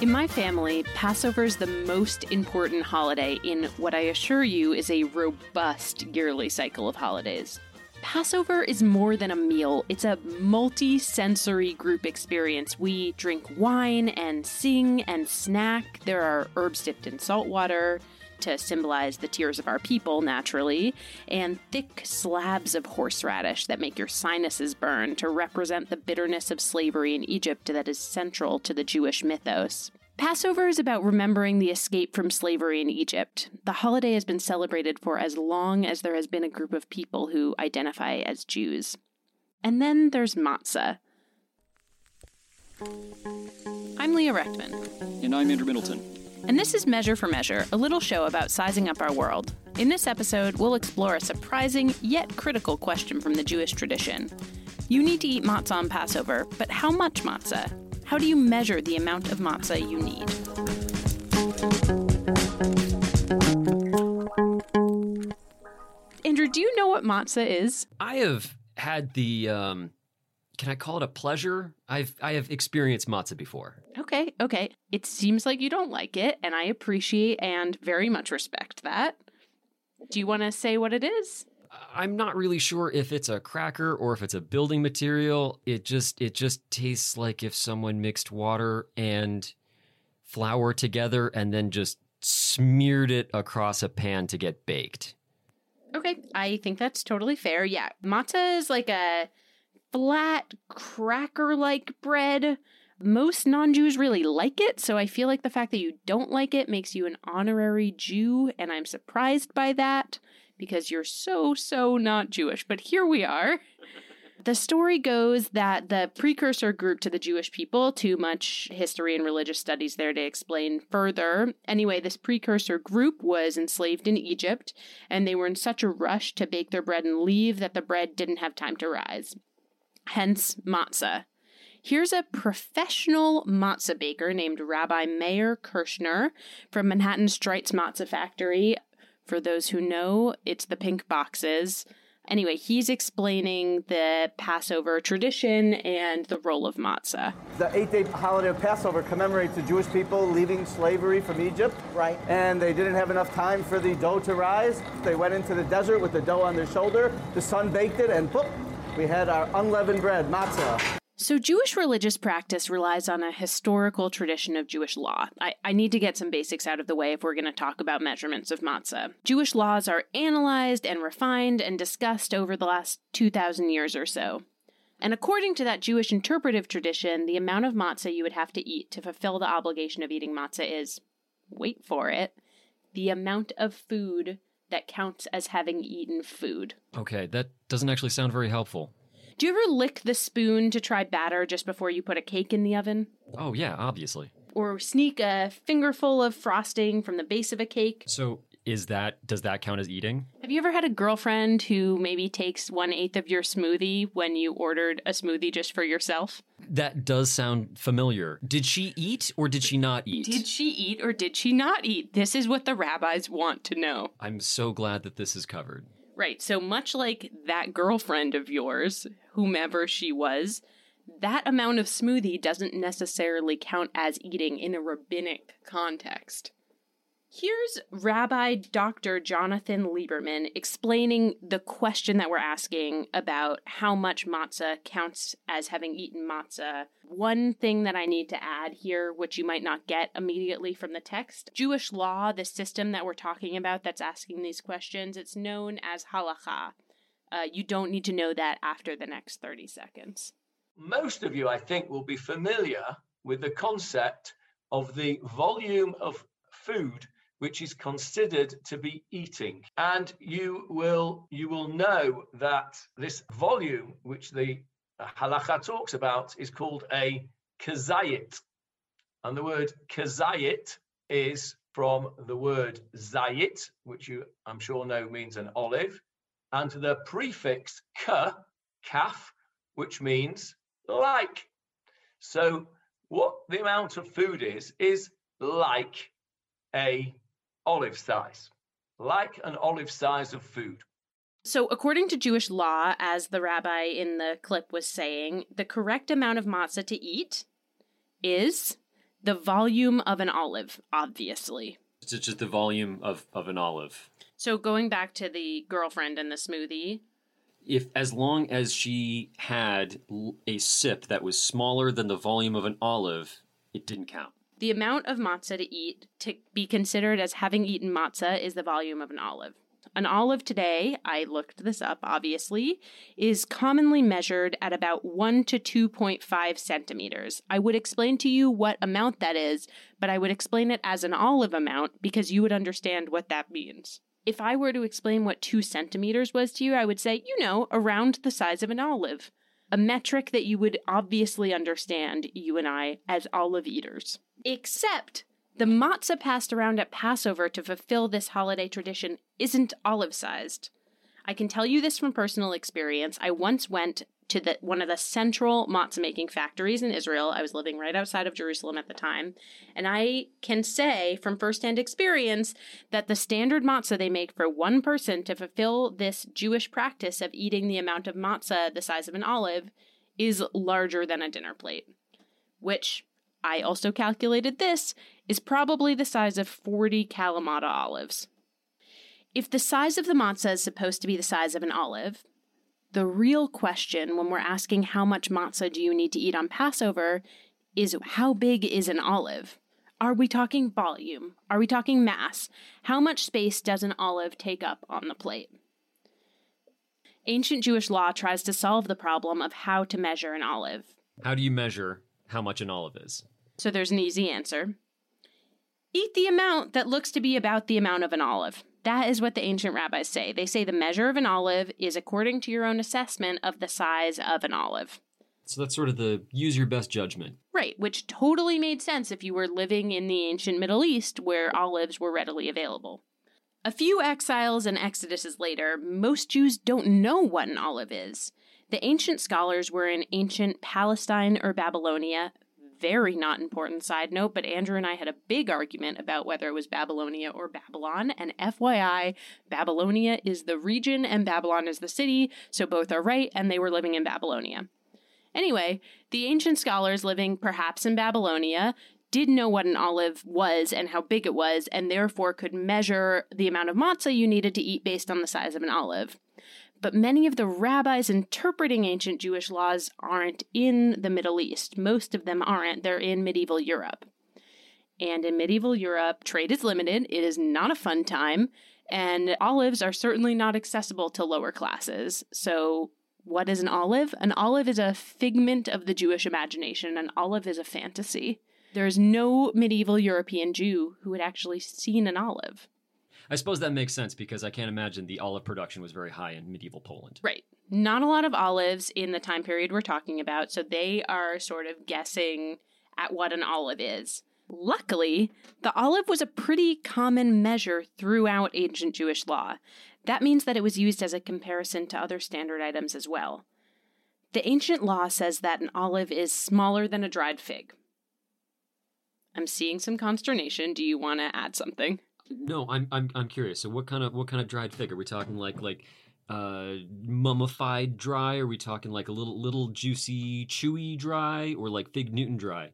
In my family, Passover is the most important holiday in what I assure you is a robust yearly cycle of holidays. Passover is more than a meal, it's a multi sensory group experience. We drink wine and sing and snack. There are herbs dipped in salt water to symbolize the tears of our people, naturally, and thick slabs of horseradish that make your sinuses burn to represent the bitterness of slavery in Egypt that is central to the Jewish mythos. Passover is about remembering the escape from slavery in Egypt. The holiday has been celebrated for as long as there has been a group of people who identify as Jews. And then there's matzah. I'm Leah Rechtman. And I'm Andrew Middleton. And this is Measure for Measure, a little show about sizing up our world. In this episode, we'll explore a surprising yet critical question from the Jewish tradition. You need to eat matzah on Passover, but how much matzah? How do you measure the amount of matzah you need? Andrew, do you know what matzah is? I have had the um can I call it a pleasure? I've I have experienced matzah before. Okay, okay. It seems like you don't like it, and I appreciate and very much respect that. Do you want to say what it is? I'm not really sure if it's a cracker or if it's a building material. It just it just tastes like if someone mixed water and flour together and then just smeared it across a pan to get baked. Okay, I think that's totally fair. Yeah, matzah is like a flat cracker like bread. Most non Jews really like it, so I feel like the fact that you don't like it makes you an honorary Jew, and I'm surprised by that because you're so, so not Jewish. But here we are. The story goes that the precursor group to the Jewish people, too much history and religious studies there to explain further. Anyway, this precursor group was enslaved in Egypt, and they were in such a rush to bake their bread and leave that the bread didn't have time to rise. Hence, matzah. Here's a professional matzah baker named Rabbi Meir Kirschner from Manhattan Streit's Matzah Factory. For those who know, it's the pink boxes. Anyway, he's explaining the Passover tradition and the role of matzah. The eight day holiday of Passover commemorates the Jewish people leaving slavery from Egypt. Right. And they didn't have enough time for the dough to rise. They went into the desert with the dough on their shoulder. The sun baked it, and boop, we had our unleavened bread, matzah. So, Jewish religious practice relies on a historical tradition of Jewish law. I, I need to get some basics out of the way if we're going to talk about measurements of matzah. Jewish laws are analyzed and refined and discussed over the last 2,000 years or so. And according to that Jewish interpretive tradition, the amount of matzah you would have to eat to fulfill the obligation of eating matzah is wait for it the amount of food that counts as having eaten food. Okay, that doesn't actually sound very helpful. Do you ever lick the spoon to try batter just before you put a cake in the oven? Oh, yeah, obviously. Or sneak a fingerful of frosting from the base of a cake? So, is that does that count as eating? Have you ever had a girlfriend who maybe takes one eighth of your smoothie when you ordered a smoothie just for yourself? That does sound familiar. Did she eat or did she not eat? Did she eat or did she not eat? This is what the rabbis want to know. I'm so glad that this is covered. Right. So much like that girlfriend of yours, whomever she was, that amount of smoothie doesn't necessarily count as eating in a rabbinic context. Here's Rabbi Dr. Jonathan Lieberman explaining the question that we're asking about how much matzah counts as having eaten matzah. One thing that I need to add here, which you might not get immediately from the text Jewish law, the system that we're talking about that's asking these questions, it's known as halacha. Uh, you don't need to know that after the next 30 seconds. Most of you, I think, will be familiar with the concept of the volume of food which is considered to be eating. And you will you will know that this volume, which the halacha talks about, is called a kazayit. And the word kazayit is from the word zayit, which you I'm sure know means an olive, and the prefix ka, kaf, which means like. So what the amount of food is, is like a olive size, like an olive size of food. So, according to Jewish law, as the rabbi in the clip was saying, the correct amount of matzah to eat is The volume of an olive, obviously. It's just the volume of, of an olive. So going back to the girlfriend and the smoothie, If as long as she had a sip that was smaller than the volume of an olive, it didn't count. The amount of matzah to eat to be considered as having eaten matzah is the volume of an olive. An olive today, I looked this up obviously, is commonly measured at about 1 to 2.5 centimeters. I would explain to you what amount that is, but I would explain it as an olive amount because you would understand what that means. If I were to explain what 2 centimeters was to you, I would say, you know, around the size of an olive. A metric that you would obviously understand, you and I, as olive eaters. Except the matzah passed around at Passover to fulfill this holiday tradition isn't olive sized. I can tell you this from personal experience. I once went to the, one of the central matzah making factories in Israel. I was living right outside of Jerusalem at the time. And I can say from firsthand experience that the standard matzah they make for one person to fulfill this Jewish practice of eating the amount of matzah the size of an olive is larger than a dinner plate, which I also calculated this is probably the size of 40 Kalamata olives. If the size of the matzah is supposed to be the size of an olive, the real question when we're asking how much matzah do you need to eat on Passover is how big is an olive? Are we talking volume? Are we talking mass? How much space does an olive take up on the plate? Ancient Jewish law tries to solve the problem of how to measure an olive. How do you measure how much an olive is? So there's an easy answer. Eat the amount that looks to be about the amount of an olive. That is what the ancient rabbis say. They say the measure of an olive is according to your own assessment of the size of an olive. So that's sort of the use your best judgment. Right, which totally made sense if you were living in the ancient Middle East where olives were readily available. A few exiles and exoduses later, most Jews don't know what an olive is. The ancient scholars were in ancient Palestine or Babylonia. Very not important side note, but Andrew and I had a big argument about whether it was Babylonia or Babylon. And FYI, Babylonia is the region and Babylon is the city, so both are right, and they were living in Babylonia. Anyway, the ancient scholars living perhaps in Babylonia did know what an olive was and how big it was, and therefore could measure the amount of matzah you needed to eat based on the size of an olive. But many of the rabbis interpreting ancient Jewish laws aren't in the Middle East. Most of them aren't. They're in medieval Europe. And in medieval Europe, trade is limited. It is not a fun time. And olives are certainly not accessible to lower classes. So, what is an olive? An olive is a figment of the Jewish imagination. An olive is a fantasy. There is no medieval European Jew who had actually seen an olive. I suppose that makes sense because I can't imagine the olive production was very high in medieval Poland. Right. Not a lot of olives in the time period we're talking about, so they are sort of guessing at what an olive is. Luckily, the olive was a pretty common measure throughout ancient Jewish law. That means that it was used as a comparison to other standard items as well. The ancient law says that an olive is smaller than a dried fig. I'm seeing some consternation. Do you want to add something? No, I'm I'm I'm curious. So what kind of what kind of dried fig are we talking? Like like uh mummified dry? Are we talking like a little little juicy chewy dry or like fig Newton dry?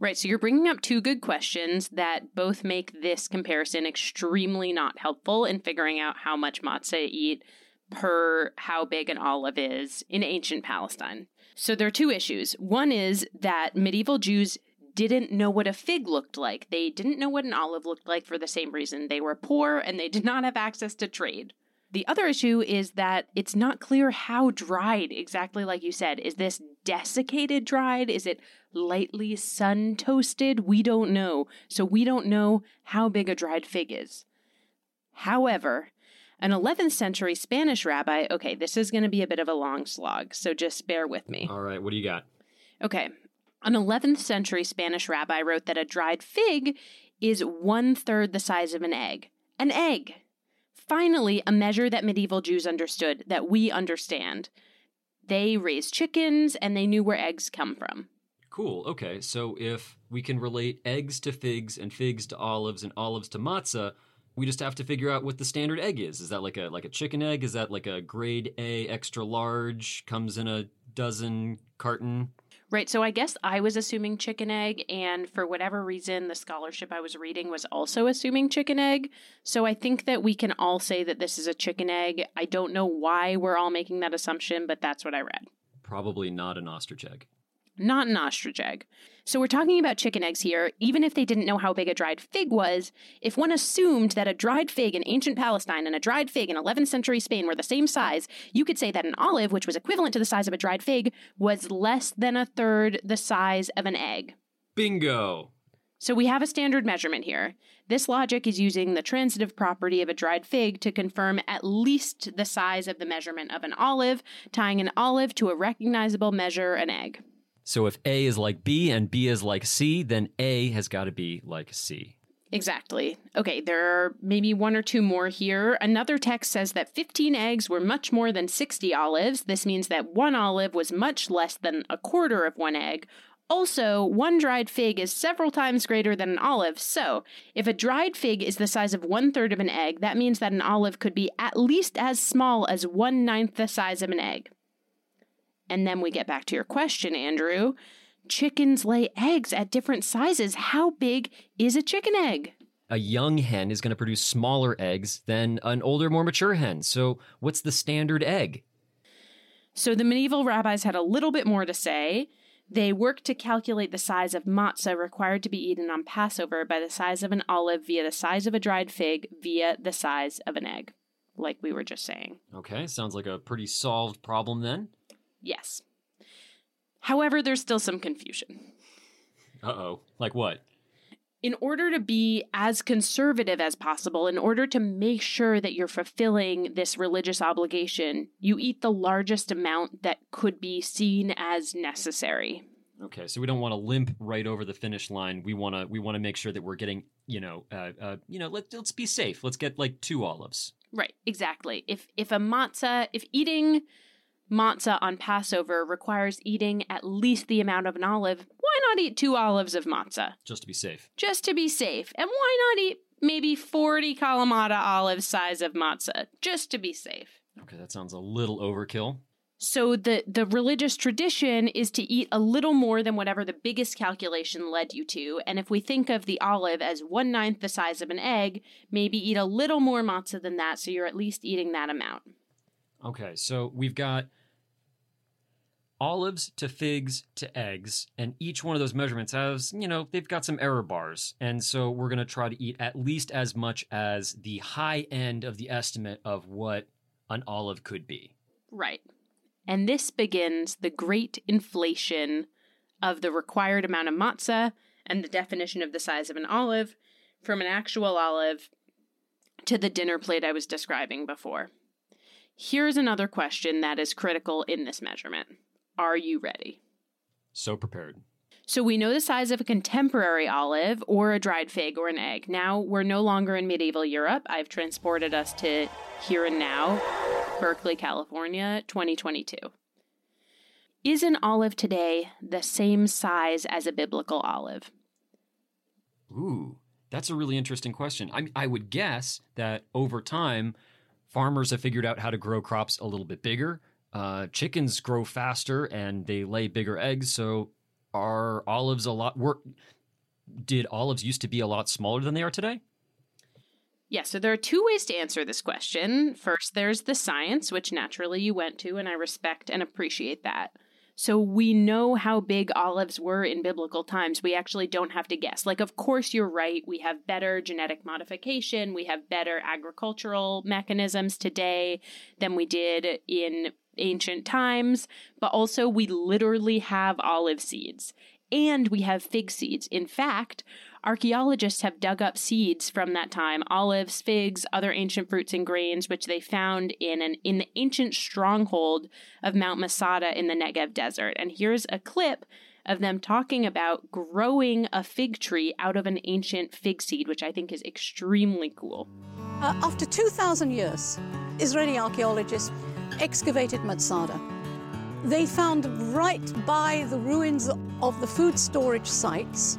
Right, so you're bringing up two good questions that both make this comparison extremely not helpful in figuring out how much matzah to eat per how big an olive is in ancient Palestine. So there are two issues. One is that medieval Jews didn't know what a fig looked like. They didn't know what an olive looked like for the same reason. They were poor and they did not have access to trade. The other issue is that it's not clear how dried, exactly like you said. Is this desiccated dried? Is it lightly sun toasted? We don't know. So we don't know how big a dried fig is. However, an 11th century Spanish rabbi, okay, this is going to be a bit of a long slog, so just bear with me. All right, what do you got? Okay. An 11th century Spanish rabbi wrote that a dried fig is one third the size of an egg. An egg! Finally, a measure that medieval Jews understood, that we understand. They raised chickens and they knew where eggs come from. Cool. Okay, so if we can relate eggs to figs and figs to olives and olives to matzah, we just have to figure out what the standard egg is. Is that like a like a chicken egg? Is that like a grade A extra large comes in a dozen carton? Right. So I guess I was assuming chicken egg, and for whatever reason, the scholarship I was reading was also assuming chicken egg. So I think that we can all say that this is a chicken egg. I don't know why we're all making that assumption, but that's what I read. Probably not an ostrich egg. Not an ostrich egg. So we're talking about chicken eggs here, even if they didn't know how big a dried fig was. If one assumed that a dried fig in ancient Palestine and a dried fig in 11th century Spain were the same size, you could say that an olive, which was equivalent to the size of a dried fig, was less than a third the size of an egg. Bingo! So we have a standard measurement here. This logic is using the transitive property of a dried fig to confirm at least the size of the measurement of an olive, tying an olive to a recognizable measure, an egg. So if A is like B and B is like C, then A has got to be like C. Exactly. Okay, there are maybe one or two more here. Another text says that 15 eggs were much more than 60 olives. This means that one olive was much less than a quarter of one egg. Also, one dried fig is several times greater than an olive, so if a dried fig is the size of one third of an egg, that means that an olive could be at least as small as one ninth the size of an egg. And then we get back to your question, Andrew. Chickens lay eggs at different sizes. How big is a chicken egg? A young hen is going to produce smaller eggs than an older, more mature hen. So, what's the standard egg? So, the medieval rabbis had a little bit more to say. They worked to calculate the size of matzah required to be eaten on Passover by the size of an olive via the size of a dried fig via the size of an egg, like we were just saying. Okay, sounds like a pretty solved problem then. Yes. However, there's still some confusion. Uh oh. Like what? In order to be as conservative as possible, in order to make sure that you're fulfilling this religious obligation, you eat the largest amount that could be seen as necessary. Okay, so we don't want to limp right over the finish line. We want to we want to make sure that we're getting, you know, uh, uh, you know, let, let's be safe. Let's get like two olives. Right, exactly. If if a matzah, if eating matzah on Passover requires eating at least the amount of an olive, why not eat two olives of matzah? Just to be safe. Just to be safe. And why not eat maybe 40 Kalamata olive size of matzah? Just to be safe. Okay, that sounds a little overkill. So the, the religious tradition is to eat a little more than whatever the biggest calculation led you to. And if we think of the olive as one ninth the size of an egg, maybe eat a little more matzah than that so you're at least eating that amount. Okay, so we've got olives to figs to eggs, and each one of those measurements has, you know, they've got some error bars. And so we're going to try to eat at least as much as the high end of the estimate of what an olive could be. Right. And this begins the great inflation of the required amount of matzah and the definition of the size of an olive from an actual olive to the dinner plate I was describing before. Here's another question that is critical in this measurement. Are you ready? So prepared. So we know the size of a contemporary olive or a dried fig or an egg. Now we're no longer in medieval Europe. I've transported us to here and now, Berkeley, California, 2022. Is an olive today the same size as a biblical olive? Ooh, that's a really interesting question. I, I would guess that over time, farmers have figured out how to grow crops a little bit bigger. Uh, chickens grow faster and they lay bigger eggs. So are olives a lot work? Did olives used to be a lot smaller than they are today? Yeah, so there are two ways to answer this question. First, there's the science, which naturally you went to, and I respect and appreciate that. So we know how big olives were in biblical times. We actually don't have to guess. Like, of course, you're right. We have better genetic modification, we have better agricultural mechanisms today than we did in ancient times, but also we literally have olive seeds and we have fig seeds. In fact, archaeologists have dug up seeds from that time olives, figs, other ancient fruits and grains, which they found in an in the ancient stronghold of Mount Masada in the Negev desert. And here's a clip of them talking about growing a fig tree out of an ancient fig seed, which I think is extremely cool. Uh, after 2,000 years, Israeli archaeologists excavated Masada. They found right by the ruins of the food storage sites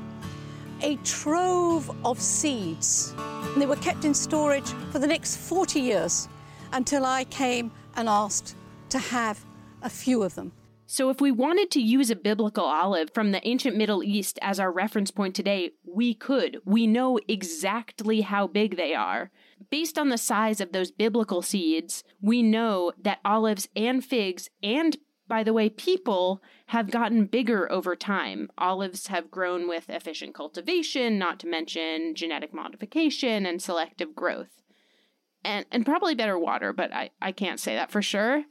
a trove of seeds. And they were kept in storage for the next 40 years until I came and asked to have a few of them. So, if we wanted to use a biblical olive from the ancient Middle East as our reference point today, we could. We know exactly how big they are. Based on the size of those biblical seeds, we know that olives and figs, and by the way, people have gotten bigger over time. Olives have grown with efficient cultivation, not to mention genetic modification and selective growth. And, and probably better water, but I, I can't say that for sure.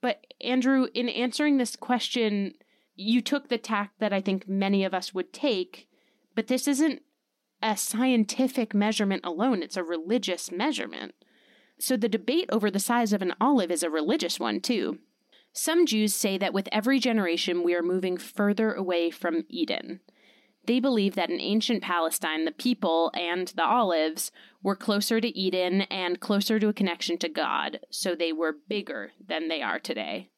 But Andrew, in answering this question, you took the tack that I think many of us would take, but this isn't a scientific measurement alone, it's a religious measurement. So the debate over the size of an olive is a religious one, too. Some Jews say that with every generation we are moving further away from Eden. They believe that in ancient Palestine, the people and the olives were closer to Eden and closer to a connection to God, so they were bigger than they are today.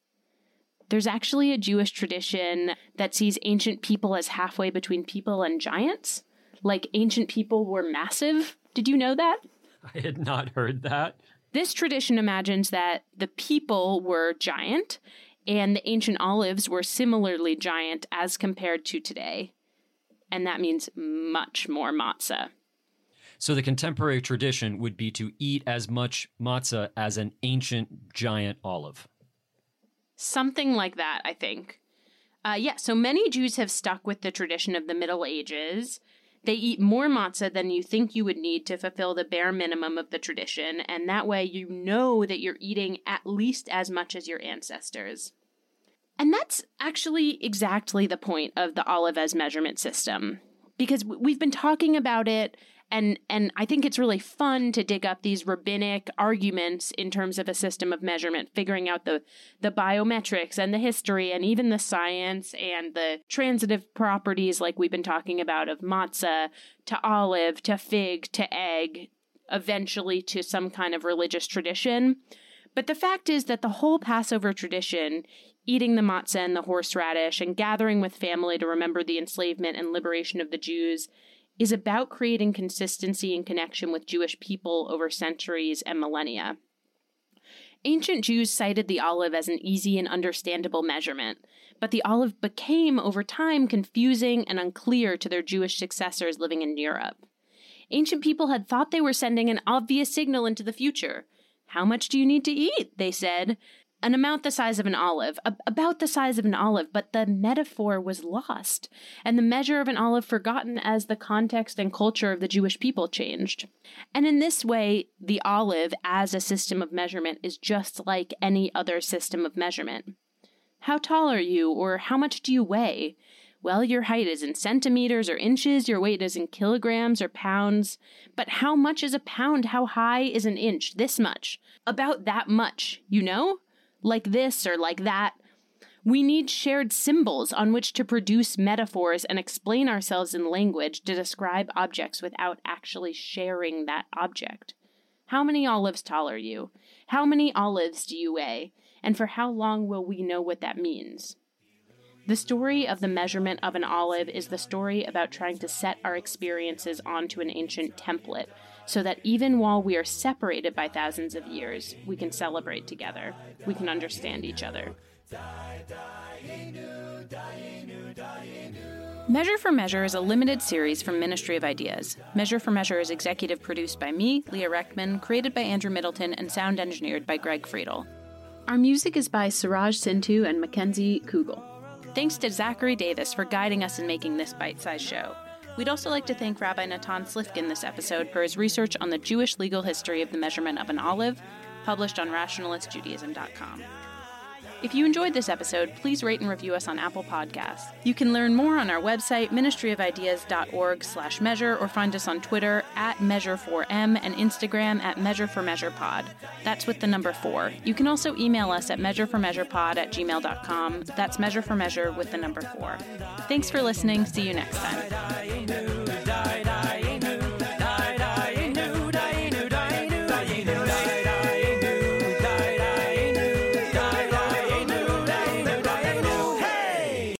There's actually a Jewish tradition that sees ancient people as halfway between people and giants. Like ancient people were massive. Did you know that? I had not heard that. This tradition imagines that the people were giant and the ancient olives were similarly giant as compared to today and that means much more matzah. So the contemporary tradition would be to eat as much matzah as an ancient giant olive. Something like that, I think. Uh, yeah, so many Jews have stuck with the tradition of the Middle Ages. They eat more matzah than you think you would need to fulfill the bare minimum of the tradition, and that way you know that you're eating at least as much as your ancestors. And that's actually exactly the point of the olive as measurement system because we've been talking about it and and I think it's really fun to dig up these rabbinic arguments in terms of a system of measurement, figuring out the the biometrics and the history and even the science and the transitive properties like we've been talking about of matzah to olive to fig to egg, eventually to some kind of religious tradition. But the fact is that the whole Passover tradition eating the matzah and the horseradish, and gathering with family to remember the enslavement and liberation of the Jews is about creating consistency and connection with Jewish people over centuries and millennia. Ancient Jews cited the olive as an easy and understandable measurement, but the olive became, over time, confusing and unclear to their Jewish successors living in Europe. Ancient people had thought they were sending an obvious signal into the future. How much do you need to eat? They said an amount the size of an olive, about the size of an olive, but the metaphor was lost, and the measure of an olive forgotten as the context and culture of the Jewish people changed. And in this way, the olive as a system of measurement is just like any other system of measurement. How tall are you, or how much do you weigh? Well, your height is in centimeters or inches, your weight is in kilograms or pounds. But how much is a pound? How high is an inch? This much. About that much, you know? Like this or like that. We need shared symbols on which to produce metaphors and explain ourselves in language to describe objects without actually sharing that object. How many olives tall are you? How many olives do you weigh? And for how long will we know what that means? The story of the measurement of an olive is the story about trying to set our experiences onto an ancient template so that even while we are separated by thousands of years, we can celebrate together. We can understand each other. Measure for Measure is a limited series from Ministry of Ideas. Measure for Measure is executive produced by me, Leah Reckman, created by Andrew Middleton, and sound engineered by Greg Friedel. Our music is by Siraj Sintu and Mackenzie Kugel. Thanks to Zachary Davis for guiding us in making this bite sized show. We'd also like to thank Rabbi Natan Slifkin this episode for his research on the Jewish legal history of the measurement of an olive, published on rationalistjudaism.com. If you enjoyed this episode, please rate and review us on Apple Podcasts. You can learn more on our website, ministryofideas.org slash measure, or find us on Twitter at Measure4M and Instagram at Measure4MeasurePod. That's with the number four. You can also email us at MeasureForMeasurePod at gmail.com. That's Measure for Measure with the number four. Thanks for listening. See you next time.